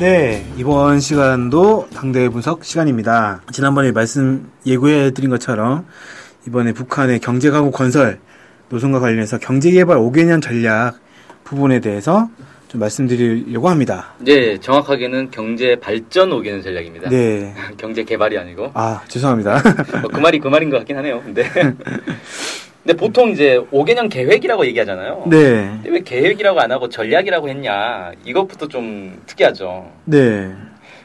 네, 이번 시간도 당대 분석 시간입니다. 지난번에 말씀 예고해 드린 것처럼 이번에 북한의 경제강국 건설 노선과 관련해서 경제개발 5개년 전략 부분에 대해서 좀 말씀드리려고 합니다. 네, 정확하게는 경제 발전 5개년 전략입니다. 네. 경제 개발이 아니고. 아, 죄송합니다. 뭐 그 말이 그 말인 것 같긴 하네요. 근데. 근데 보통 이제 5개년 계획이라고 얘기하잖아요. 네. 근데 왜 계획이라고 안 하고 전략이라고 했냐. 이것부터 좀 특이하죠. 네.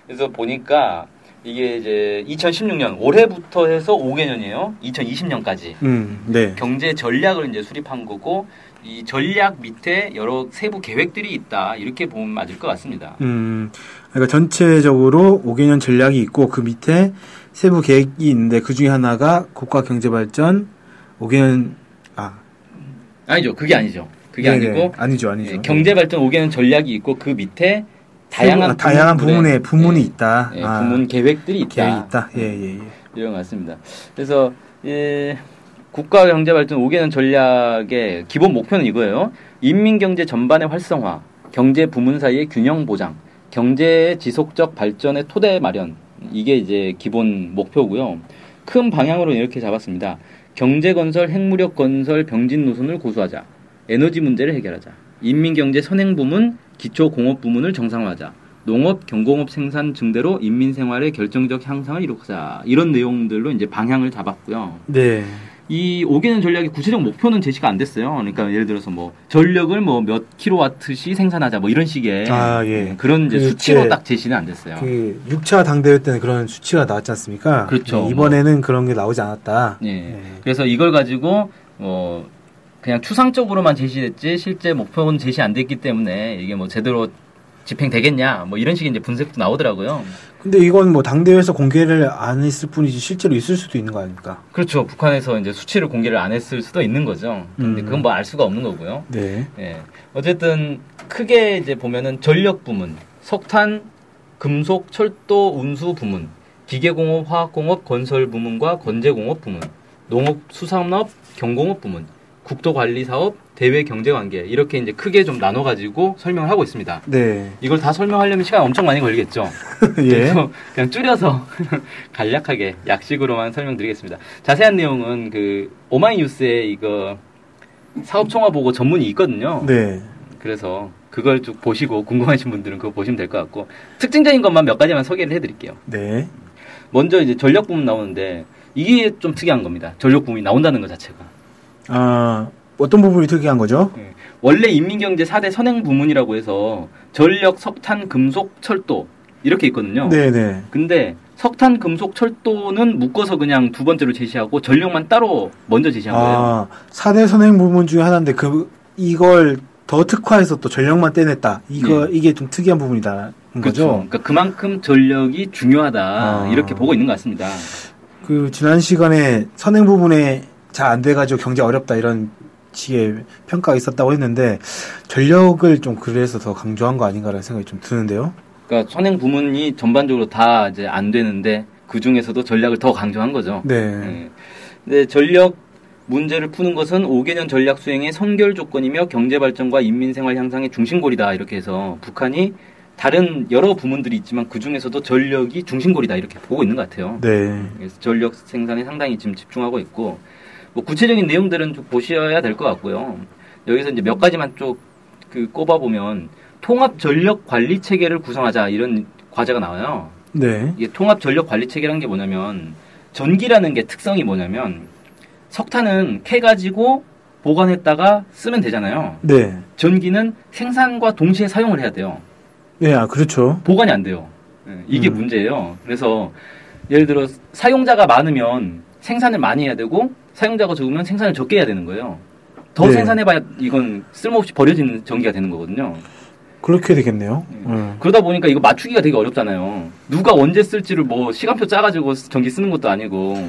그래서 보니까 이게 이제 2016년 올해부터 해서 5개년이에요. 2020년까지. 음, 네. 경제 전략을 이제 수립한 거고 이 전략 밑에 여러 세부 계획들이 있다. 이렇게 보면 맞을 것 같습니다. 음, 그러니까 전체적으로 5개년 전략이 있고 그 밑에 세부 계획이 있는데 그 중에 하나가 국가 경제 발전 5개년 아 아니죠. 그게 아니죠. 그게 네네. 아니고 아니죠, 아니죠. 예, 경제 발전 5개년 전략이 있고 그 밑에 다양한 아, 다양한 부문에 부문이 예, 있다. 예, 아, 부문 계획들이 있다. 계획이 있다. 예, 예, 예. 이런 것 같습니다. 그래서 예, 국가 경제 발전 5개년 전략의 기본 목표는 이거예요. 인민 경제 전반의 활성화, 경제 부문 사이의 균형 보장, 경제의 지속적 발전의 토대 마련. 이게 이제 기본 목표고요. 큰 방향으로 이렇게 잡았습니다. 경제 건설, 핵무력 건설, 병진 노선을 고수하자. 에너지 문제를 해결하자. 인민 경제 선행 부문, 기초 공업 부문을 정상화하자. 농업, 경공업 생산 증대로 인민 생활의 결정적 향상을 이루자. 이런 내용들로 이제 방향을 잡았고요. 네. 이 5개년 전략의 구체적 목표는 제시가 안 됐어요. 그러니까 예를 들어서 뭐 전력을 뭐 몇 킬로와트씩 생산하자 뭐 이런 식의 아, 예. 그런 이제 그 수치로 이제 딱 제시는 안 됐어요. 그 6차 당대회 때는 그런 수치가 나왔지 않습니까? 그렇죠. 네, 이번에는 그런 게 나오지 않았다. 예. 네. 그래서 이걸 가지고 어 그냥 추상적으로만 제시됐지 실제 목표는 제시 안 됐기 때문에 이게 뭐 제대로 집행되겠냐 뭐 이런 식의 이제 분석도 나오더라고요. 근데 이건 뭐 당대회에서 공개를 안 했을 뿐이지 실제로 있을 수도 있는 거 아닙니까? 그렇죠. 북한에서 이제 수치를 공개를 안 했을 수도 있는 거죠. 근데 음. 그건 뭐 알 수가 없는 거고요. 네. 예. 어쨌든 크게 이제 보면은 전력 부문, 석탄, 금속, 철도, 운수 부문, 기계공업, 화학공업, 건설 부문과 건재공업 부문, 농업, 수산업, 경공업 부문, 국토관리사업, 대외 경제 관계 이렇게 이제 크게 좀 나눠 가지고 설명을 하고 있습니다. 네. 이걸 다 설명하려면 시간 엄청 많이 걸리겠죠. 예. 그래서 그냥 줄여서 간략하게 약식으로만 설명드리겠습니다. 자세한 내용은 그 오마이뉴스에 이거 사업 총화 보고 전문이 있거든요. 네. 그래서 그걸 쭉 보시고 궁금하신 분들은 그거 보시면 될 것 같고 특징적인 것만 몇 가지만 소개를 해드릴게요. 네. 먼저 이제 전력 부문 나오는데 이게 좀 특이한 겁니다. 전력 부문이 나온다는 것 자체가. 아, 어떤 부분이 특이한 거죠? 원래 인민경제 4대 선행 부문이라고 해서 전력, 석탄, 금속, 철도 이렇게 있거든요. 네, 네. 근데 석탄, 금속, 철도는 묶어서 그냥 두 번째로 제시하고 전력만 따로 먼저 제시한 거예요. 아, 4대 선행 부문 중에 하나인데 그 이걸 더 특화해서 또 전력만 떼냈다. 이거 이게 좀 특이한 부분이다. 네. 거죠. 그러니까 그만큼 전력이 중요하다 아. 이렇게 보고 있는 것 같습니다. 그 지난 시간에 선행 부분에 잘 안 돼가지고 경제 어렵다 이런 식의 평가가 있었다고 했는데 전력을 좀 그래서 더 강조한 거 아닌가라는 생각이 좀 드는데요. 그러니까 선행 부문이 전반적으로 다 이제 안 되는데 그 중에서도 전략을 더 강조한 거죠. 네. 예. 근데 전력 문제를 푸는 것은 5개년 전략 수행의 선결 조건이며 경제 발전과 인민 생활 향상의 중심골이다 이렇게 해서 북한이 다른 여러 부문들이 있지만 그 중에서도 전력이 중심골이다 이렇게 보고 있는 것 같아요. 네. 그래서 전력 생산에 상당히 지금 집중하고 있고 뭐 구체적인 내용들은 좀 보셔야 될 것 같고요. 여기서 이제 몇 가지만 쭉그 꼽아 보면 통합 전력 관리 체계를 구성하자 이런 과제가 나와요. 네. 이게 통합 전력 관리 체계라는 게 뭐냐면 전기라는 게 특성이 뭐냐면 석탄은 캐 가지고 보관했다가 쓰면 되잖아요. 네. 전기는 생산과 동시에 사용을 해야 돼요. 네, 아, 그렇죠. 보관이 안 돼요. 예, 이게 음. 문제예요. 그래서 예를 들어 사용자가 많으면 생산을 많이 해야 되고 사용자가 적으면 생산을 적게 해야 되는 거예요. 더 네. 생산해봐야 이건 쓸모없이 버려지는 전기가 되는 거거든요. 그렇게 되겠네요. 음. 음. 그러다 보니까 이거 맞추기가 되게 어렵잖아요. 누가 언제 쓸지를 뭐 시간표 짜가지고 전기 쓰는 것도 아니고.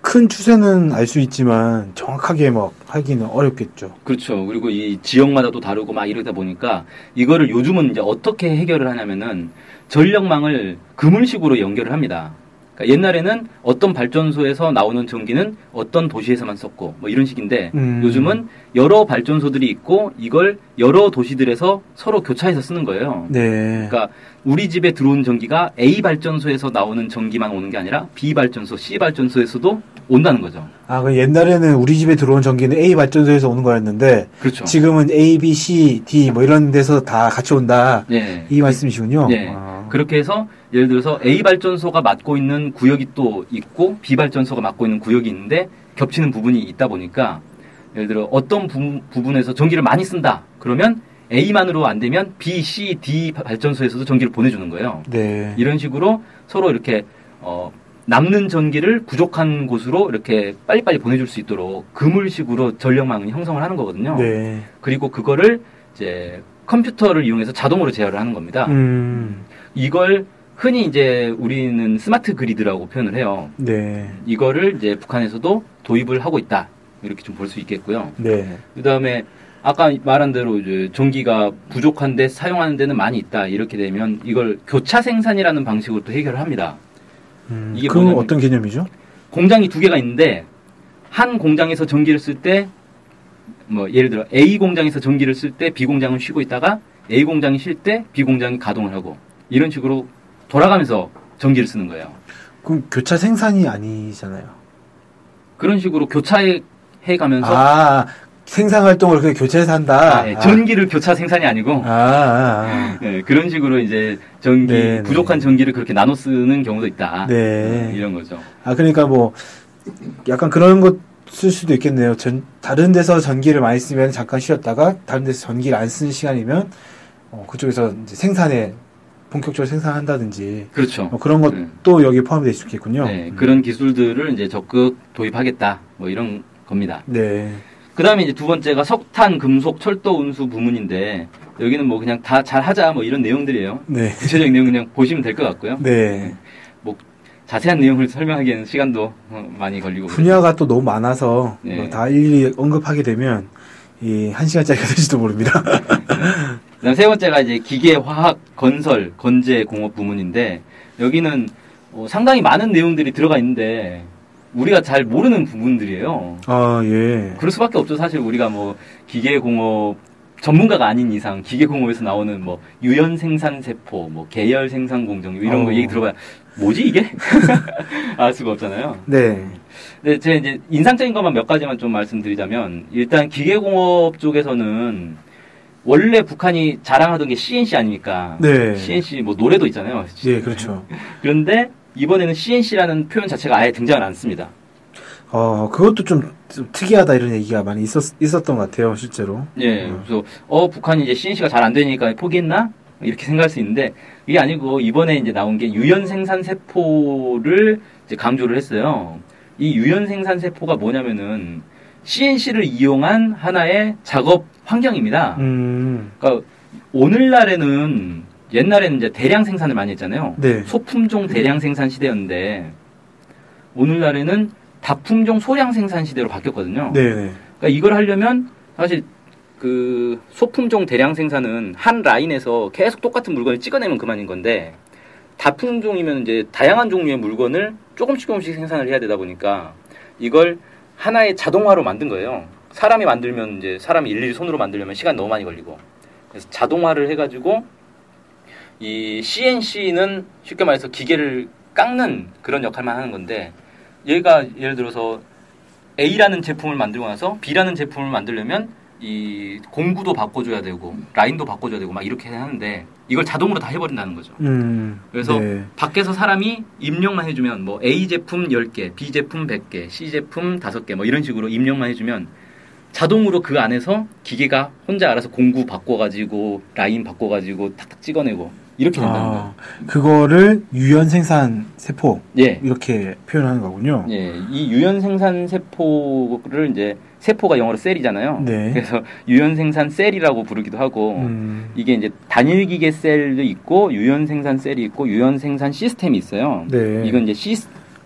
큰 추세는 알 수 있지만 정확하게 막 하기는 어렵겠죠. 그렇죠. 그리고 이 지역마다 또 다르고 막 이러다 보니까 이거를 요즘은 이제 어떻게 해결을 하냐면은 전력망을 그물식으로 연결을 합니다. 그러니까 옛날에는 어떤 발전소에서 나오는 전기는 어떤 도시에서만 썼고 뭐 이런 식인데 음. 요즘은 여러 발전소들이 있고 이걸 여러 도시들에서 서로 교차해서 쓰는 거예요. 네. 그러니까 우리 집에 들어온 전기가 A 발전소에서 나오는 전기만 오는 게 아니라 B 발전소, C 발전소에서도 온다는 거죠. 아, 그 옛날에는 우리 집에 들어온 전기는 A 발전소에서 오는 거였는데 그렇죠. 지금은 A, B, C, D 뭐 이런 데서 다 같이 온다. 예. 이 말씀이시군요. 예. 아. 그렇게 해서 예를 들어서 A 발전소가 맡고 있는 구역이 또 있고 B 발전소가 맡고 있는 구역이 있는데 겹치는 부분이 있다 보니까 예를 들어 어떤 부, 부분에서 전기를 많이 쓴다. 그러면 A만으로 안 되면 B, C, D 발전소에서도 전기를 보내주는 거예요. 네. 이런 식으로 서로 이렇게 어, 남는 전기를 부족한 곳으로 이렇게 빨리빨리 보내줄 수 있도록 그물식으로 전력망을 형성을 하는 거거든요. 네. 그리고 그거를 이제 컴퓨터를 이용해서 자동으로 제어를 하는 겁니다. 음. 이걸 흔히 이제 우리는 스마트 그리드라고 표현을 해요. 네. 이거를 이제 북한에서도 도입을 하고 있다. 이렇게 좀 볼 수 있겠고요. 네. 그 다음에 아까 말한 대로 이제 전기가 부족한데 사용하는 데는 많이 있다. 이렇게 되면 이걸 교차 생산이라는 방식으로 또 해결을 합니다. 음. 이게 그건 어떤 개념이죠? 공장이 두 개가 있는데 한 공장에서 전기를 쓸 때 뭐 예를 들어 A 공장에서 전기를 쓸 때 B 공장은 쉬고 있다가 A 공장이 쉴 때 B 공장이 가동을 하고 이런 식으로 돌아가면서 전기를 쓰는 거예요. 그럼 교차 생산이 아니잖아요. 그런 식으로 교차해 해 가면서 아, 생산 활동을 그냥 교차해서 한다. 아, 예, 전기를 교차 생산이 아니고 아, 아, 아. 예, 그런 식으로 이제 전기 네, 네. 부족한 전기를 그렇게 나눠 쓰는 경우도 있다. 네. 음, 이런 거죠. 아, 그러니까 뭐, 약간 그런 것 쓸 수도 있겠네요. 전, 다른 데서 전기를 많이 쓰면 잠깐 쉬었다가, 다른 데서 전기를 안 쓰는 시간이면, 어, 그쪽에서 생산에, 본격적으로 생산한다든지, 그렇죠. 뭐 그런 음. 것도 여기 포함이 될 수 있겠군요. 네, 음. 그런 기술들을 이제 적극 도입하겠다. 뭐 이런 겁니다. 네. 그 다음에 이제 두 번째가 석탄, 금속, 철도 운수 부문인데 여기는 뭐 그냥 다 잘하자 뭐 이런 내용들이에요. 네. 구체적인 내용 그냥 보시면 될 것 같고요. 네. 뭐 자세한 내용을 설명하기에는 시간도 어, 많이 걸리고 분야가 또 너무 많아서, 네. 뭐다 일일이 언급하게 되면, 이, 한 시간짜리가 될지도 모릅니다. 그다음 세 번째가 이제 기계, 화학, 건설, 건재, 공업 부문인데 여기는 어, 상당히 많은 내용들이 들어가 있는데 우리가 잘 모르는 부분들이에요. 아, 예. 그럴 수밖에 없죠. 사실 우리가 뭐 기계 공업 전문가가 아닌 이상 기계 공업에서 나오는 뭐 유연 생산 세포, 뭐 계열 생산 공정 이런 거 어. 얘기 들어봐야 뭐지 이게 알 수가 없잖아요. 네. 근데 제가 이제 인상적인 것만 몇 가지만 좀 말씀드리자면 일단 기계 공업 쪽에서는 원래 북한이 자랑하던 게 CNC 아닙니까? 네. CNC 뭐 노래도 있잖아요. 예, 그렇죠. 그런데 이번에는 CNC라는 표현 자체가 아예 등장을 안 씁니다. 어, 그것도 좀, 좀 특이하다 이런 얘기가 많이 있었, 있었던 것 같아요, 실제로. 예, 음. 그래서 어 북한이 이제 CNC가 잘 안 되니까 포기했나 이렇게 생각할 수 있는데 이게 아니고 이번에 이제 나온 게 유연 생산 세포를 이제 강조를 했어요. 이 유연 생산 세포가 뭐냐면은 CNC를 이용한 하나의 작업 환경입니다. 음, 그러니까 오늘날에는 옛날에는 이제 대량 생산을 많이 했잖아요. 네. 소품종 대량 생산 시대였는데 오늘날에는 다품종 소량 생산 시대로 바뀌었거든요. 네네. 그러니까 이걸 하려면 사실 그 소품종 대량 생산은 한 라인에서 계속 똑같은 물건을 찍어내면 그만인 건데 다품종이면 이제 다양한 종류의 물건을 조금씩 조금씩 생산을 해야 되다 보니까 이걸 하나의 자동화로 만든 거예요. 사람이 만들면 이제 사람이 일일이 손으로 만들려면 시간 너무 많이 걸리고 그래서 자동화를 해가지고 이 CNC는 쉽게 말해서 기계를 깎는 그런 역할만 하는 건데 얘가 예를 들어서 A라는 제품을 만들고 나서 B라는 제품을 만들려면 이 공구도 바꿔줘야 되고 라인도 바꿔줘야 되고 막 이렇게 하는데 이걸 자동으로 다 해버린다는 거죠. 음. 그래서 네. 밖에서 사람이 입력만 해주면 뭐 A 제품 10개, B 제품 100개, C 제품 5개 뭐 이런 식으로 입력만 해주면 자동으로 그 안에서 기계가 혼자 알아서 공구 바꿔가지고 라인 바꿔가지고 탁탁 찍어내고 이렇게 된다는 거예요. 아, 그거를 유연 생산 세포 예. 이렇게 표현하는 거군요. 예, 이 유연 생산 세포를 이제 세포가 영어로 셀이잖아요. 네. 그래서 유연 생산 셀이라고 부르기도 하고 음, 이게 이제 단일 기계 셀도 있고 유연 생산 셀이 있고 유연 생산 시스템이 있어요. 네. 이건 이제 C,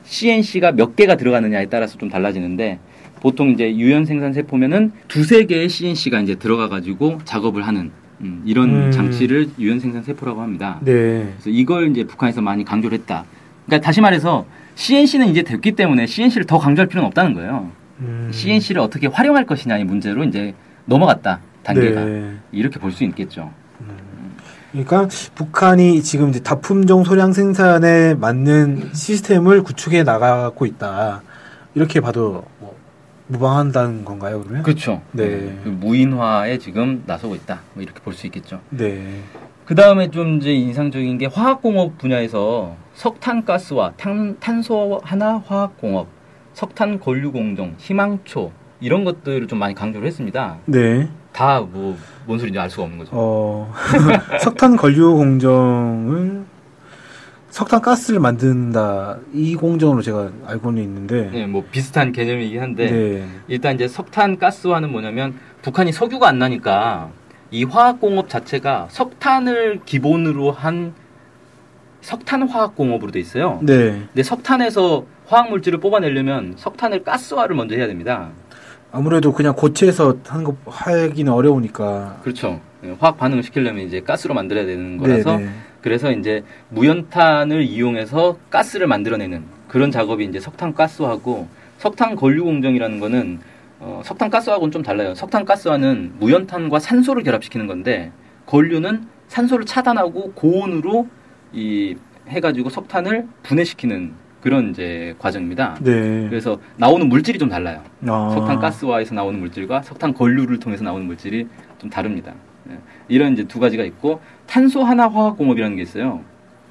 CNC가 몇 개가 들어가느냐에 따라서 좀 달라지는데 보통 이제 유연 생산 세포면은 두세 개의 CNC가 이제 들어가 가지고 작업을 하는 음, 이런 음. 장치를 유연 생산 세포라고 합니다. 네. 그래서 이걸 이제 북한에서 많이 강조를 했다. 그러니까 다시 말해서 CNC는 이제 됐기 때문에 CNC를 더 강조할 필요는 없다는 거예요. 음, CNC를 어떻게 활용할 것이냐의 문제로 이제 넘어갔다 단계가 네. 이렇게 볼 수 있겠죠. 그러니까 북한이 지금 이제 다품종 소량 생산에 맞는 시스템을 구축해 나가고 있다. 이렇게 봐도 뭐 무방한다는 건가요, 그러면? 그렇죠. 네. 그 무인화에 지금 나서고 있다. 뭐 이렇게 볼 수 있겠죠. 네. 그 다음에 좀 이제 인상적인 게 화학공업 분야에서 석탄가스와 탄, 탄소 하나 화학공업, 석탄 권류 공정, 희망초 이런 것들을 좀 많이 강조를 했습니다. 네. 다 뭐 뭔 소리인지 알 수가 없는 거죠. 어, 석탄 권류 공정은 석탄 가스를 만든다. 이 공정으로 제가 알고는 있는데. 네, 뭐 비슷한 개념이긴 한데 네. 일단 이제 석탄 가스화는 뭐냐면 북한이 석유가 안 나니까 이 화학 공업 자체가 석탄을 기본으로 한 석탄 화학 공업으로 돼 있어요. 네. 근데 석탄에서 화학 물질을 뽑아내려면 석탄을 가스화를 먼저 해야 됩니다. 아무래도 그냥 고체에서 하는 거 하기는 어려우니까. 그렇죠. 예, 화학 반응을 시키려면 이제 가스로 만들어야 되는 거라서 네, 네. 그래서 이제 무연탄을 이용해서 가스를 만들어내는 그런 작업이 이제 석탄 가스화고 석탄 권류 공정이라는 거는 어, 석탄 가스화하고는 좀 달라요. 석탄 가스화는 무연탄과 산소를 결합시키는 건데 권류는 산소를 차단하고 고온으로 이 해가지고 석탄을 분해시키는 그런 이제 과정입니다. 네. 그래서 나오는 물질이 좀 달라요. 아. 석탄 가스화에서 나오는 물질과 석탄 권류를 통해서 나오는 물질이 좀 다릅니다. 예. 이런 이제 두 가지가 있고 탄소 하나 화학 공업이라는 게 있어요.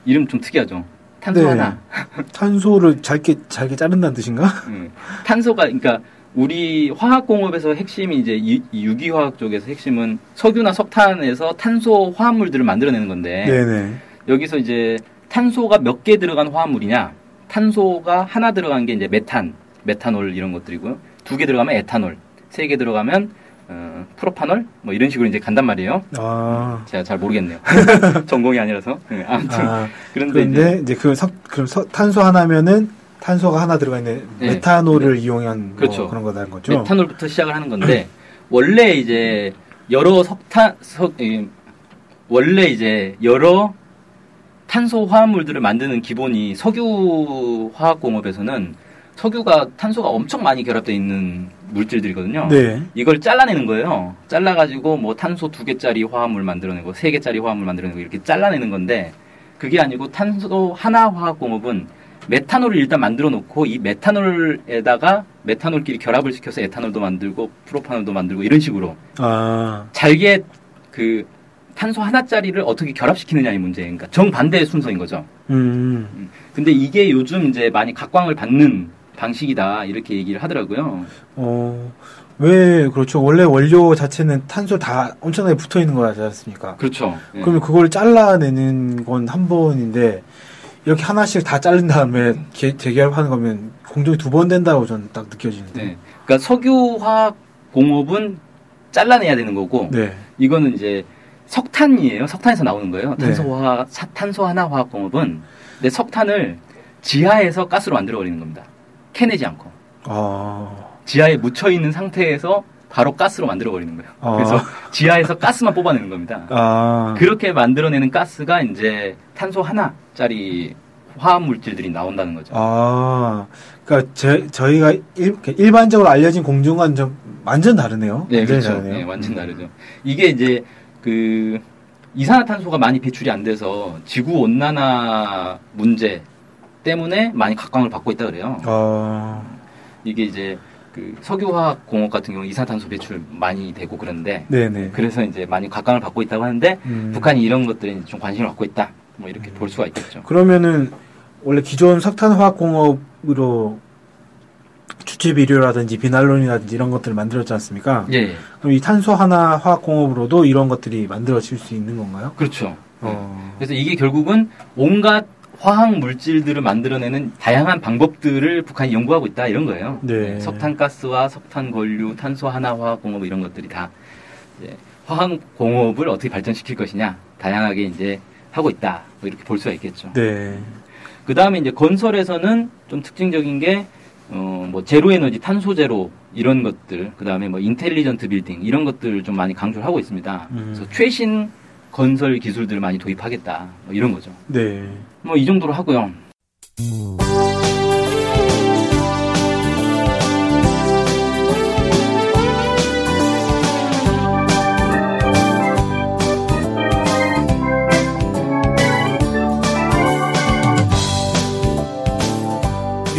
이름 좀 특이하죠. 탄소 네. 하나. 탄소를 잘게 잘게 자른다는 뜻인가? 음. 탄소가 그러니까 우리 화학 공업에서 핵심이 이제 이 유기화학 쪽에서 핵심은 석유나 석탄에서 탄소 화합물들을 만들어내는 건데 네, 네. 여기서 이제 탄소가 몇 개 들어간 화합물이냐? 탄소가 하나 들어간 게 이제 메탄, 메탄올 이런 것들이고요. 두 개 들어가면 에탄올, 세 개 들어가면 어, 프로파놀 뭐 이런 식으로 이제 간단 말이에요. 아. 제가 잘 모르겠네요. 전공이 아니라서. 네, 아무튼 아, 그런데 이제 그런데 이제 그 석, 그럼 석- 탄소 하나면은 탄소가 하나 들어가 있는 네. 메탄올을 이용한 뭐 그렇죠. 그런 거다는 거죠. 메탄올부터 시작을 하는 건데 원래 이제 여러 석탄 석 이, 원래 이제 여러 탄소 화합물들을 만드는 기본이 석유 화학 공업에서는 석유가 탄소가 엄청 많이 결합되어 있는 물질들이거든요. 네. 이걸 잘라내는 거예요. 잘라가지고 뭐 탄소 두 개짜리 화합물 만들어내고 세 개짜리 화합물 만들어내고 이렇게 잘라내는 건데 그게 아니고 탄소 하나 화학 공업은 메탄올을 일단 만들어 놓고 이 메탄올에다가 메탄올끼리 결합을 시켜서 에탄올도 만들고 프로파놀도 만들고 이런 식으로 아. 잘게 그 탄소 하나짜리를 어떻게 결합시키느냐의 문제. 그러니까 정반대의 순서인 거죠. 음. 근데 이게 요즘 이제 많이 각광을 받는 방식이다 이렇게 얘기를 하더라고요. 어. 왜 그렇죠? 원래 원료 자체는 탄소 다 엄청나게 붙어 있는 거지 않습니까? 그렇죠. 예. 그러면 그걸 잘라내는 건 한 번인데 이렇게 하나씩 다 자른 다음에 개- 재결합하는 거면 공정이 두 번 된다고 저는 딱 느껴지는데. 네. 그러니까 석유화학 공업은 잘라내야 되는 거고 네. 이거는 이제 석탄이에요. 석탄에서 나오는 거예요. 네. 탄소화 사- 탄소 하나 화학 공업은 근데 석탄을 지하에서 가스로 만들어 버리는 겁니다. 캐내지 않고 아. 지하에 묻혀 있는 상태에서 바로 가스로 만들어 버리는 거예요. 아. 그래서 지하에서 가스만 뽑아내는 겁니다. 아. 그렇게 만들어내는 가스가 이제 탄소 하나짜리 화학 물질들이 나온다는 거죠. 아, 그러니까 제, 저희가 일, 일반적으로 알려진 공정과는 좀 완전 다르네요. 네, 완전히 그렇죠. 다르네요. 네, 완전 다르죠. 이게 이제 그 이산화탄소가 많이 배출이 안 돼서 지구 온난화 문제 때문에 많이 각광을 받고 있다 그래요. 어, 이게 이제 그 석유화학 공업 같은 경우 이산화탄소 배출 많이 되고 그런데 네네. 그래서 이제 많이 각광을 받고 있다고 하는데 음. 북한이 이런 것들에 좀 관심을 갖고 있다. 뭐 이렇게 볼 수가 있겠죠. 그러면은 원래 기존 석탄화학 공업으로 주체 비료라든지 비난론이라든지 이런 것들을 만들었지 않습니까? 예, 예. 그럼 이 탄소 하나 화학 공업으로도 이런 것들이 만들어질 수 있는 건가요? 그렇죠. 어. 그래서 이게 결국은 온갖 화학 물질들을 만들어내는 다양한 방법들을 북한이 연구하고 있다 이런 거예요. 네. 석탄가스와 석탄권류, 탄소 하나 화학 공업 이런 것들이 다 이제 화학 공업을 어떻게 발전시킬 것이냐 다양하게 이제 하고 있다 뭐 이렇게 볼 수가 있겠죠. 네. 그 다음에 이제 건설에서는 좀 특징적인 게, 어, 뭐, 제로 에너지, 탄소 제로, 이런 것들, 그 다음에 뭐, 인텔리전트 빌딩, 이런 것들을 좀 많이 강조를 하고 있습니다. 음. 그래서 최신 건설 기술들을 많이 도입하겠다. 뭐 이런 거죠. 네. 뭐, 이 정도로 하고요.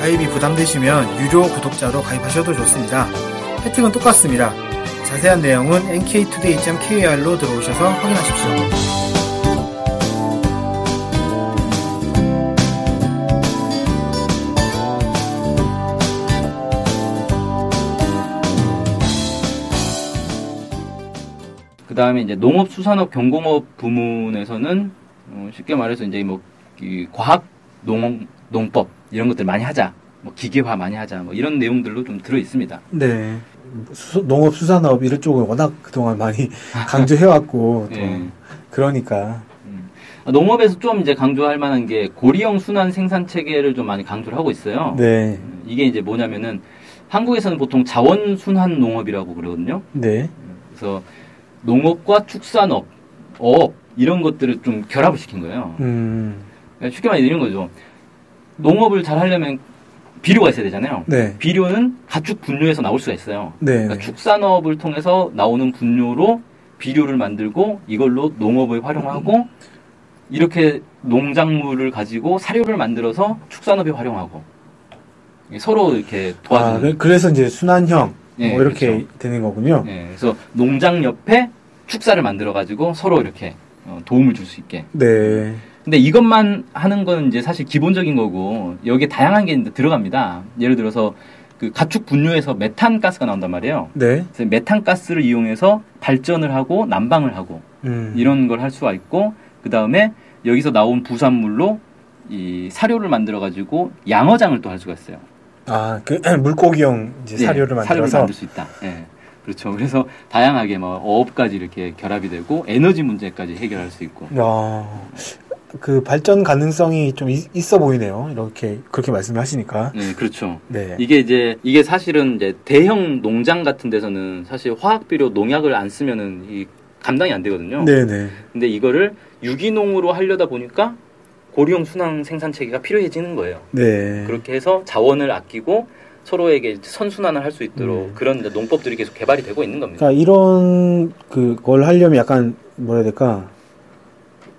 가입이 부담되시면 유료 구독자로 가입하셔도 좋습니다. 혜택은 똑같습니다. 자세한 내용은 nktoday.kr로 들어오셔서 확인하십시오. 그 다음에 이제 농업수산업 경공업 부문에서는 어, 쉽게 말해서 이제 뭐이 과학 농 농법 이런 것들 많이 하자, 뭐 기계화 많이 하자, 뭐 이런 내용들로 좀 들어 있습니다. 네. 수- 농업, 수산업 이런 쪽을 워낙 그동안 많이 강조해 왔고 또 예. 그러니까 아, 농업에서 좀 이제 강조할 만한 게 고리형 순환 생산 체계를 좀 많이 강조를 하고 있어요. 네, 이게 이제 뭐냐면은 한국에서는 보통 자원 순환 농업이라고 그러거든요. 네, 그래서 농업과 축산업, 어업 이런 것들을 좀 결합을 시킨 거예요. 음, 그러니까 쉽게 말해 이런 거죠. 농업을 잘 하려면 비료가 있어야 되잖아요. 네, 비료는 가축 분뇨에서 나올 수가 있어요. 네, 그러니까 네. 축산업을 통해서 나오는 분뇨로 비료를 만들고 이걸로 농업에 활용하고 이렇게 농작물을 가지고 사료를 만들어서 축산업에 활용하고 서로 이렇게 아, 도와주는. 그- 그래서 이제 순환형 예, 뭐 이렇게 그렇죠. 되는 거군요. 예, 그래서 농장 옆에 축사를 만들어 가지고 서로 이렇게 어, 도움을 줄 수 있게. 네, 근데 이것만 하는 건 이제 사실 기본적인 거고 여기에 다양한 게 이제 들어갑니다. 예를 들어서 그 가축 분뇨에서 메탄 가스가 나온단 말이에요. 네, 그래서 메탄 가스를 이용해서 발전을 하고 난방을 하고 음, 이런 걸 할 수가 있고 그 다음에 여기서 나온 부산물로 이 사료를 만들어 가지고 양어장을 또 할 수가 있어요. 아, 그 물고기용 이제 예, 사료를 만들어서 만들 수 있다. 예. 그렇죠. 그래서 다양하게 뭐 어업까지 이렇게 결합이 되고 에너지 문제까지 해결할 수 있고. 야, 그 발전 가능성이 좀 있, 있어 보이네요. 이렇게 그렇게 말씀을 하시니까. 네, 그렇죠. 네. 이게 이제 이게 사실은 이제 대형 농장 같은 데서는 사실 화학 비료 농약을 안 쓰면은 이 감당이 안 되거든요. 네, 네. 근데 이거를 유기농으로 하려다 보니까 고리용 순환 생산 체계가 필요해지는 거예요. 네. 그렇게 해서 자원을 아끼고 서로에게 선순환을 할 수 있도록 음. 그런 농법들이 계속 개발이 되고 있는 겁니다. 그러니까 이런 그걸 하려면 약간 뭐라 해야 될까?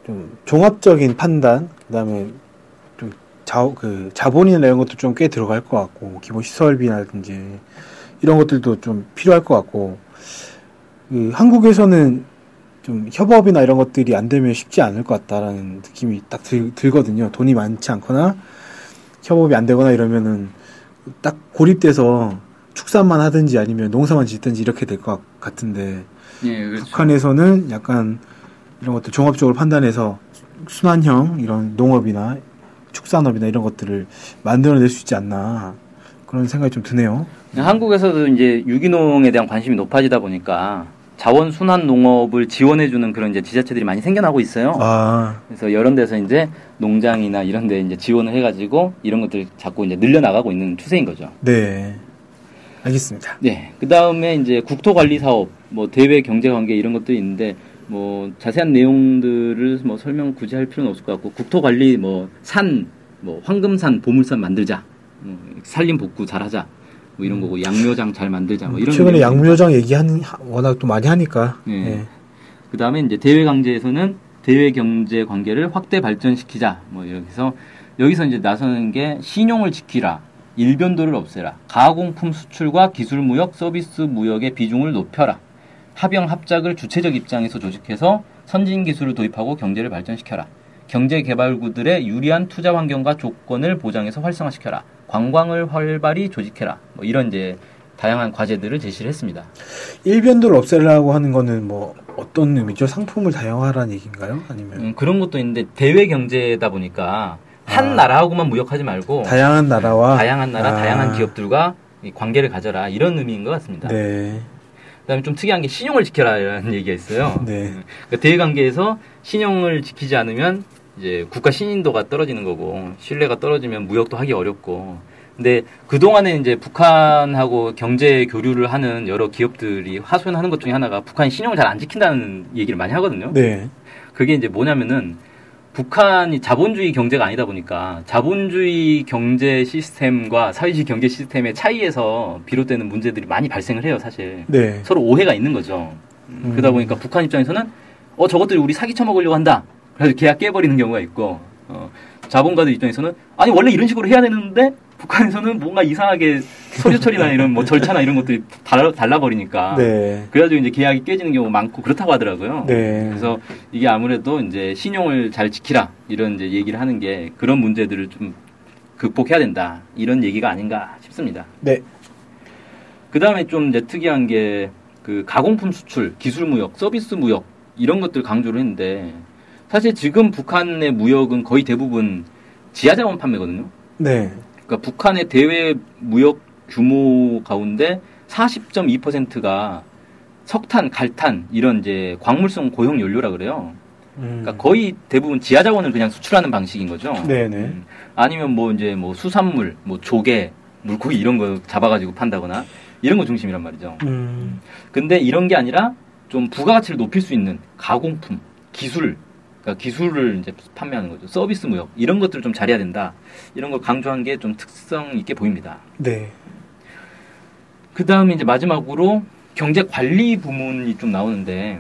좀 종합적인 판단, 그다음에 좀 자, 그 자본이나 이런 것도 좀 꽤 들어갈 것 같고 기본 시설비라든지 이런 것들도 좀 필요할 것 같고 그 한국에서는 좀 협업이나 이런 것들이 안 되면 쉽지 않을 것 같다라는 느낌이 딱 들, 들거든요. 돈이 많지 않거나 협업이 안 되거나 이러면은 딱 고립돼서 축산만 하든지 아니면 농사만 짓든지 이렇게 될 것 같은데 예, 그렇죠. 북한에서는 약간 이런 것들 종합적으로 판단해서 순환형 이런 농업이나 축산업이나 이런 것들을 만들어낼 수 있지 않나 그런 생각이 좀 드네요. 한국에서도 이제 유기농에 대한 관심이 높아지다 보니까 자원 순환 농업을 지원해주는 그런 이제 지자체들이 많이 생겨나고 있어요. 아, 그래서 이런 데서 이제 농장이나 이런 데 이제 지원을 해가지고 이런 것들 자꾸 이제 늘려나가고 있는 추세인 거죠. 네. 알겠습니다. 네. 그 다음에 이제 국토관리 사업, 뭐 대외 경제 관계 이런 것도 있는데 뭐 자세한 내용들을 뭐 설명 굳이 할 필요는 없을 것 같고 국토관리 뭐 산, 뭐 황금산, 보물산 만들자, 뭐 산림 복구 잘하자, 뭐 이런 거고 양묘장 잘 만들자, 뭐 이런. 최근에 양무여장 얘기하는 하- 워낙 또 많이 하니까. 예. 예. 그 다음에 이제 대외 강제에서는 대외 경제 관계를 확대 발전시키자. 뭐 이렇게 해서 여기서 이제 나서는 게 신용을 지키라. 일변도를 없애라. 가공품 수출과 기술 무역, 서비스 무역의 비중을 높여라. 합영 합작을 주체적 입장에서 조직해서 선진 기술을 도입하고 경제를 발전시켜라. 경제 개발구들의 유리한 투자 환경과 조건을 보장해서 활성화시켜라. 관광을 활발히 조직해라. 뭐 이런 이제 다양한 과제들을 제시를 했습니다. 일변도를 없애려고 하는 거는 뭐 어떤 의미죠? 상품을 다양화라는 얘기인가요? 아니면 음, 그런 것도 있는데 대외 경제다 보니까 한 아. 나라하고만 무역하지 말고 다양한 나라와 다양한 나라, 아, 다양한 기업들과 이 관계를 가져라 이런 의미인 것 같습니다. 네. 그다음에 좀 특이한 게 신용을 지켜라라는 얘기가 있어요. 네. 그러니까 대외 관계에서 신용을 지키지 않으면 이제 국가 신인도가 떨어지는 거고 신뢰가 떨어지면 무역도 하기 어렵고 근데 그 동안에 이제 북한하고 경제 교류를 하는 여러 기업들이 하소연하는 것 중에 하나가 북한이 신용을 잘 안 지킨다는 얘기를 많이 하거든요. 네. 그게 이제 뭐냐면은 북한이 자본주의 경제가 아니다 보니까 자본주의 경제 시스템과 사회주의 경제 시스템의 차이에서 비롯되는 문제들이 많이 발생을 해요, 사실. 네. 서로 오해가 있는 거죠. 음, 음. 그러다 보니까 북한 입장에서는 어 저것들이 우리 사기 쳐먹으려고 한다. 그래서 계약 깨버리는 경우가 있고 어, 자본가들 입장에서는 아니 원래 이런 식으로 해야 되는데 북한에서는 뭔가 이상하게 서류 처리나 이런 뭐 절차나 이런 것들이 달라, 달라버리니까 네. 그래가지고 이제 계약이 깨지는 경우가 많고 그렇다고 하더라고요. 네. 그래서 이게 아무래도 이제 신용을 잘 지키라 이런 이제 얘기를 하는 게 그런 문제들을 좀 극복해야 된다 이런 얘기가 아닌가 싶습니다. 네. 그 다음에 좀 이제 특이한 게 그 가공품 수출, 기술 무역, 서비스 무역 이런 것들 강조를 했는데 사실 지금 북한의 무역은 거의 대부분 지하자원 판매거든요. 네. 그러니까 북한의 대외 무역 규모 가운데 40.2%가 석탄, 갈탄 이런 이제 광물성 고용 연료라 그래요. 음. 그러니까 거의 대부분 지하 자원을 그냥 수출하는 방식인 거죠. 네네. 음, 아니면 뭐 이제 뭐 수산물, 뭐 조개, 물고기 이런 거 잡아가지고 판다거나 이런 거 중심이란 말이죠. 음. 근데 이런 게 아니라 좀 부가가치를 높일 수 있는 가공품, 기술, 그러니까 기술을 이제 판매하는 거죠. 서비스 무역 이런 것들을 좀 잘해야 된다. 이런 걸 강조한 게 좀 특성 있게 보입니다. 네. 그 다음에 이제 마지막으로 경제 관리 부문이 좀 나오는데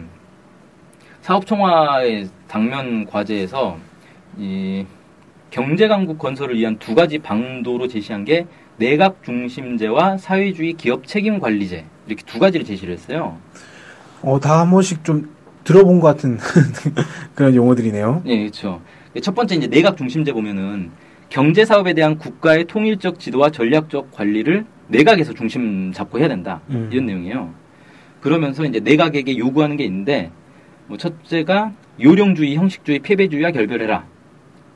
사업총화의 당면 과제에서 이 경제 강국 건설을 위한 두 가지 방도로 제시한 게 내각 중심제와 사회주의 기업 책임 관리제 이렇게 두 가지를 제시를 했어요. 어, 다 한 번씩 좀 들어본 것 같은 그런 용어들이네요. 네, 그렇죠. 첫 번째 이제 내각 중심제 보면은 경제 사업에 대한 국가의 통일적 지도와 전략적 관리를 내각에서 중심 잡고 해야 된다. 음. 이런 내용이에요. 그러면서 이제 내각에게 요구하는 게 있는데 뭐 첫째가 요령주의, 형식주의, 패배주의와 결별해라.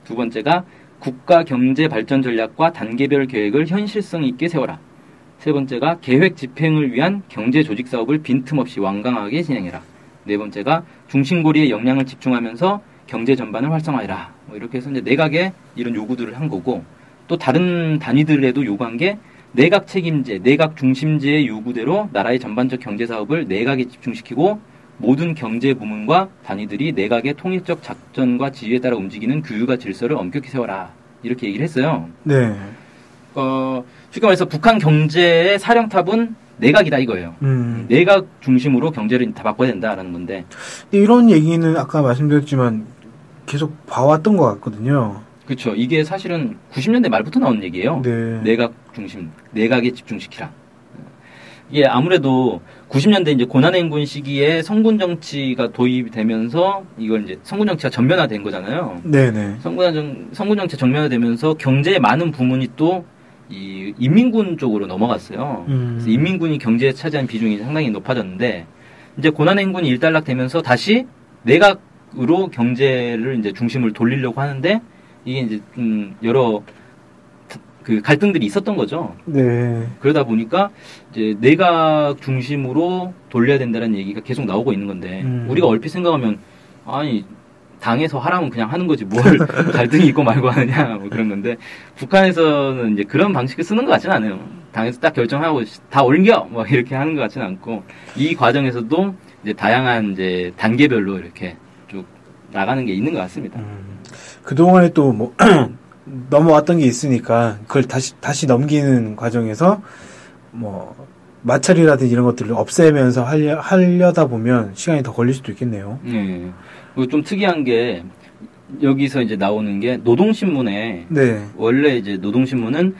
두 번째가 국가 경제 발전 전략과 단계별 계획을 현실성 있게 세워라. 세 번째가 계획 집행을 위한 경제 조직 사업을 빈틈없이 완강하게 진행해라. 네 번째가 중심고리에 역량을 집중하면서 경제 전반을 활성화해라. 뭐 이렇게 해서 이제 내각에 이런 요구들을 한 거고 또 다른 단위들에도 요구한 게 내각 책임제, 내각 중심제의 요구대로 나라의 전반적 경제 사업을 내각에 집중시키고 모든 경제 부문과 단위들이 내각의 통일적 작전과 지휘에 따라 움직이는 규율과 질서를 엄격히 세워라. 이렇게 얘기를 했어요. 네. 어, 쉽게 말해서 북한 경제의 사령탑은 내각이다 이거예요. 음. 내각 중심으로 경제를 다 바꿔야 된다라는 건데 이런 얘기는 아까 말씀드렸지만 계속 봐왔던 것 같거든요. 그렇죠. 이게 사실은 90년대 말부터 나온 얘기예요. 네. 내각 중심, 내각에 집중시키라. 이게 아무래도 90년대 이제 고난행군 시기에 성군 정치가 도입되면서 이걸 이제 성군 정치가 전면화된 거잖아요. 네네. 성군 정 성군 정치 전면화되면서 경제의 많은 부문이 또 이 인민군 쪽으로 넘어갔어요. 음. 그래서 인민군이 경제에 차지한 비중이 상당히 높아졌는데 이제 고난 행군이 일단락되면서 다시 내각으로 경제를 이제 중심을 돌리려고 하는데 이게 이제 좀 여러 그 갈등들이 있었던 거죠. 네. 그러다 보니까 이제 내각 중심으로 돌려야 된다는 얘기가 계속 나오고 있는 건데 음. 우리가 얼핏 생각하면 아니 당에서 하라면 그냥 하는 거지 뭘 갈등이 있고 말고 하느냐 뭐 그런 건데 북한에서는 이제 그런 방식을 쓰는 것 같지는 않아요. 당에서 딱 결정하고 다 옮겨 뭐 이렇게 하는 것 같지는 않고 이 과정에서도 이제 다양한 이제 단계별로 이렇게 쭉 나가는 게 있는 것 같습니다. 음, 그 동안에 또 뭐, 넘어왔던 게 있으니까, 그걸 다시, 다시 넘기는 과정에서, 뭐, 마찰이라든지 이런 것들을 없애면서 하려, 하려다 보면 시간이 더 걸릴 수도 있겠네요. 네. 그리고 좀 특이한 게 여기서 이제 나오는 게 노동신문에 네. 원래 이제 노동신문은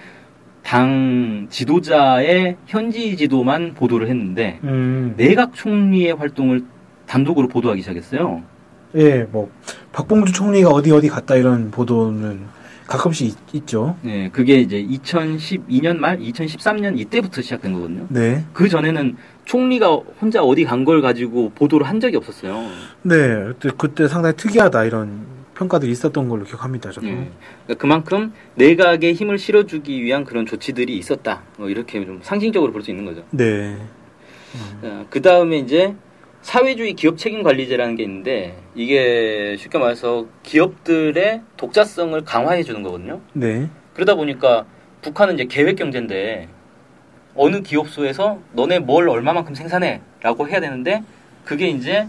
당 지도자의 현지 지도만 보도를 했는데 음, 내각 총리의 활동을 단독으로 보도하기 시작했어요. 예, 뭐, 박봉주 총리가 어디 어디 갔다 이런 보도는 가끔씩 있, 죠 네, 그게 이제 2012년 말, 2013년 이때부터 시작된 거거든요. 네. 그 전에는 총리가 혼자 어디 간 걸 가지고 보도를 한 적이 없었어요. 네. 그때, 그때 상당히 특이하다 이런 평가들이 있었던 걸로 기억합니다, 저도. 예. 그러니까 그만큼 내각에 힘을 실어주기 위한 그런 조치들이 있었다. 뭐 이렇게 좀 상징적으로 볼 수 있는 거죠. 네. 그 다음에 이제 사회주의 기업 책임 관리제라는 게 있는데 이게 쉽게 말해서 기업들의 독자성을 강화해 주는 거거든요. 네. 그러다 보니까 북한은 이제 계획 경제인데 어느 기업소에서 너네 뭘 얼마만큼 생산해라고 해야 되는데 그게 이제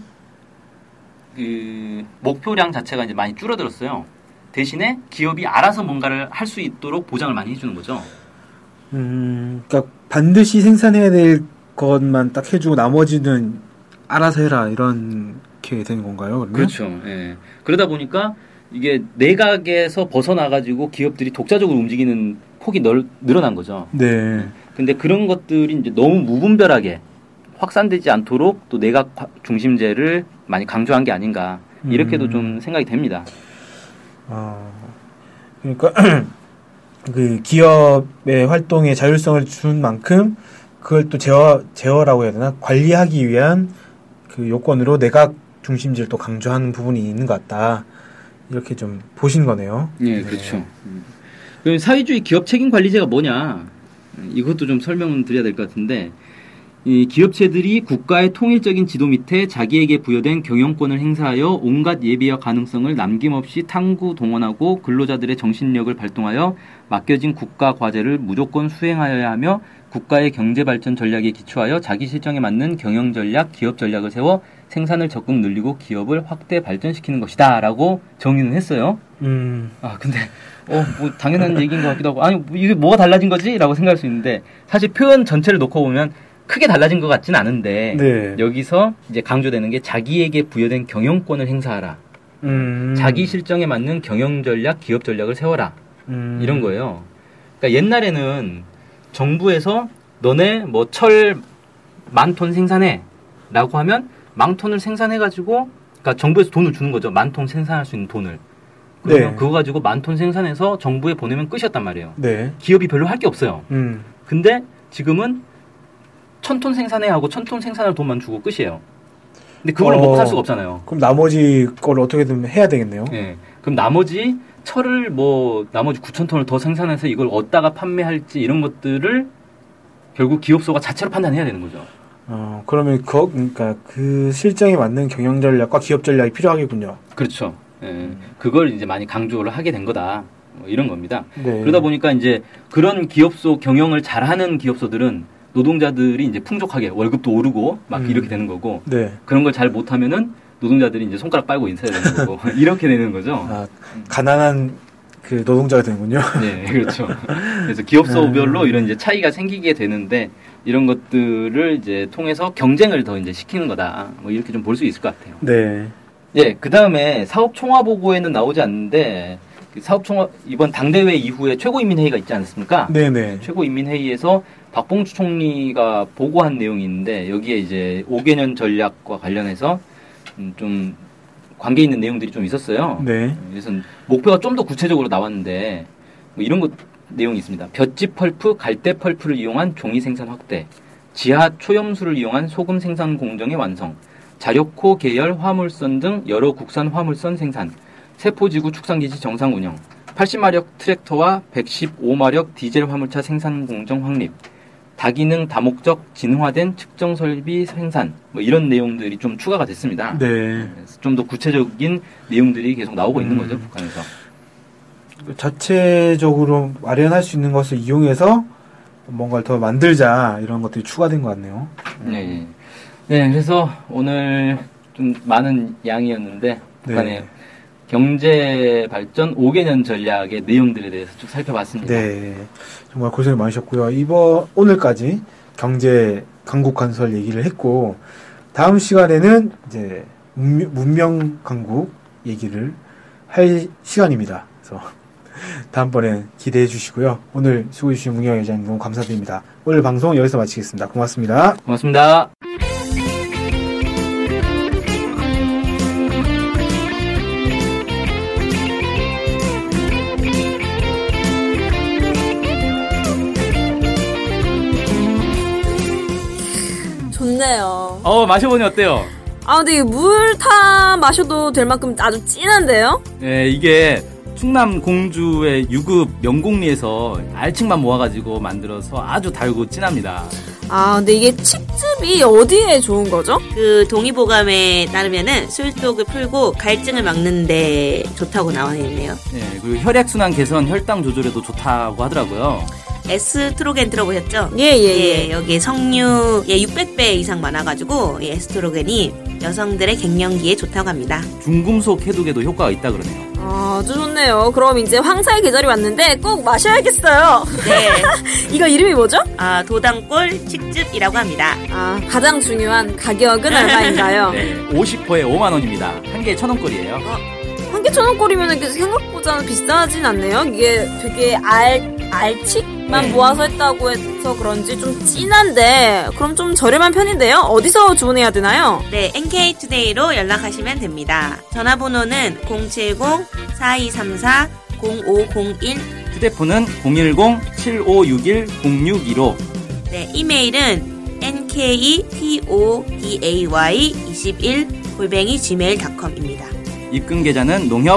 그 목표량 자체가 이제 많이 줄어들었어요. 대신에 기업이 알아서 뭔가를 할 수 있도록 보장을 많이 해주는 거죠. 음, 그러니까 반드시 생산해야 될 것만 딱 해주고 나머지는 알아서 해라 이렇게 되는 건가요? 그러면? 그렇죠. 예. 그러다 보니까 이게 내각에서 벗어나가지고 기업들이 독자적으로 움직이는 폭이 널, 늘어난 거죠. 네. 근데 그런 것들이 이제 너무 무분별하게 확산되지 않도록 또 내각 화- 중심제를 많이 강조한 게 아닌가 이렇게도 음. 좀 생각이 됩니다. 어, 그러니까 그 기업의 활동에 자율성을 준 만큼 그걸 또 제어 제어라고 해야 되나 관리하기 위한 그 요건으로 내각 중심지를 또 강조하는 부분이 있는 것 같다 이렇게 좀 보신 거네요. 예, 그렇죠. 음. 그럼 사회주의 기업 책임 관리제가 뭐냐? 음, 이것도 좀 설명을 드려야 될 것 같은데, 이 기업체들이 국가의 통일적인 지도 밑에 자기에게 부여된 경영권을 행사하여 온갖 예비와 가능성을 남김없이 탐구 동원하고 근로자들의 정신력을 발동하여 맡겨진 국가 과제를 무조건 수행하여야 하며 국가의 경제 발전 전략에 기초하여 자기 실정에 맞는 경영 전략, 기업 전략을 세워 생산을 적극 늘리고 기업을 확대 발전시키는 것이다라고 정의는 했어요. 음, 아 근데 어 뭐 당연한 얘기인 것 같기도 하고 아니 뭐 이게 뭐가 달라진 거지라고 생각할 수 있는데 사실 표현 전체를 놓고 보면 크게 달라진 것 같진 않은데 네. 여기서 이제 강조되는 게 자기에게 부여된 경영권을 행사하라. 음, 자기 실정에 맞는 경영 전략 기업 전략을 세워라. 음, 이런 거예요. 그러니까 옛날에는 정부에서 너네 뭐 철 만 톤 생산해 라고 하면 만 톤을 생산해 가지고 그러니까 정부에서 돈을 주는 거죠 만 톤 생산할 수 있는 돈을 그러면 네. 그거 가지고 만 톤 생산해서 정부에 보내면 끝이었단 말이에요 네. 기업이 별로 할 게 없어요 음, 근데 지금은 천 톤 생산해 하고 천 톤 생산할 돈만 주고 끝이에요 근데 그걸로 어. 먹고 살 수가 없잖아요 그럼 나머지 걸 어떻게든 해야 되겠네요. 예. 그럼 나머지 철을 뭐 나머지 9천 톤을 더 생산해서 이걸 얻다가 판매할지 이런 것들을 결국 기업소가 자체로 판단해야 되는 거죠. 어, 그러면 그, 그러니까 그 실정에 맞는 경영 전략과 기업 전략이 필요하겠군요. 그렇죠. 예. 그걸 이제 많이 강조를 하게 된 거다. 뭐 이런 겁니다. 네. 그러다 보니까 이제 그런 기업소 경영을 잘하는 기업소들은 노동자들이 이제 풍족하게 월급도 오르고 막 음. 이렇게 되는 거고 네. 그런 걸 잘 못하면은 노동자들이 이제 손가락 빨고 인사해야 되는 거고 이렇게 되는 거죠. 아, 가난한 그 노동자가 되는군요. 네, 그렇죠. 그래서 기업소별로 이런 이제 차이가 생기게 되는데 이런 것들을 이제 통해서 경쟁을 더 이제 시키는 거다. 뭐 이렇게 좀 볼 수 있을 것 같아요. 네. 예, 그 다음에 사업 총화 보고에는 나오지 않는데 그 사업 총화 이번 당대회 이후에 최고인민회의가 있지 않습니까? 네네. 최고인민회의에서 박봉주 총리가 보고한 내용이 있는데 여기에 이제 5개년 전략과 관련해서 음, 좀 관계 있는 내용들이 좀 있었어요. 네. 그래서 목표가 좀 더 구체적으로 나왔는데 뭐 이런 것 내용이 있습니다. 볏짚 펄프, 갈대 펄프를 이용한 종이 생산 확대, 지하 초염수를 이용한 소금 생산 공정의 완성, 자력호 계열 화물선 등 여러 국산 화물선 생산, 세포지구 축산기지 정상 운영, 80마력 트랙터와 115마력 디젤 화물차 생산 공정 확립, 다기능 다목적 진화된 측정 설비 생산 뭐 이런 내용들이 좀 추가가 됐습니다. 네. 좀 더 구체적인 내용들이 계속 나오고 있는 음. 거죠 북한에서. 자체적으로 마련할 수 있는 것을 이용해서 뭔가를 더 만들자 이런 것들이 추가된 것 같네요. 네, 네, 그래서 오늘 좀 많은 양이었는데 북한의 네. 경제 발전 5개년 전략의 내용들에 대해서 쭉 살펴봤습니다. 네. 정말 고생이 많으셨고요. 이번 오늘까지 경제 강국 건설 얘기를 했고 다음 시간에는 이제 문명, 강국 얘기를 할 시간입니다. 그래서 다음번에 기대해 주시고요. 오늘 수고해 주신 문경 회장님 너무 감사드립니다. 오늘 방송 여기서 마치겠습니다. 고맙습니다. 고맙습니다. 마셔보니 어때요? 아, 근데 물타 마셔도 될 만큼 아주 진한데요? 예, 이게 충남 공주의 유급 명곡리에서 알칡만 모아가지고 만들어서 아주 달고 진합니다. 아, 근데 이게 칡즙이 어디에 좋은 거죠? 그 동의보감에 따르면은 술독을 풀고 갈증을 막는데 좋다고 나와 있네요. 예, 그리고 혈액순환 개선, 혈당 조절에도 좋다고 하더라고요. 에스트로겐 들어보셨죠? 예, 예, 예. 여기 석류 예, 600배 이상 많아가지고 이 에스트로겐이 여성들의 갱년기에 좋다고 합니다. 중금속 해독에도 효과가 있다 그러네요. 아, 아주 좋네요. 그럼 이제 황사의 계절이 왔는데 꼭 마셔야겠어요. 네, 이거 이름이 뭐죠? 아, 도당골 칡즙이라고 합니다. 아, 가장 중요한 가격은 얼마인가요? 네, 50호에 5만 원입니다. 한 개에 천 원꼴이에요. 한개 천 원꼴이면 생각보다 비싸진 않네요. 이게 되게 알, 알칡만 네. 모아서 했다고 해서 그런지 좀 진한데, 그럼 좀 저렴한 편인데요? 어디서 주문해야 되나요? 네, NK투데이로 연락하시면 됩니다. 전화번호는 070-4234-0501 휴대폰은 010-7561-0615 네, 이메일은 nktoday21 골뱅이 gmail.com입니다. 입금 계좌는 농협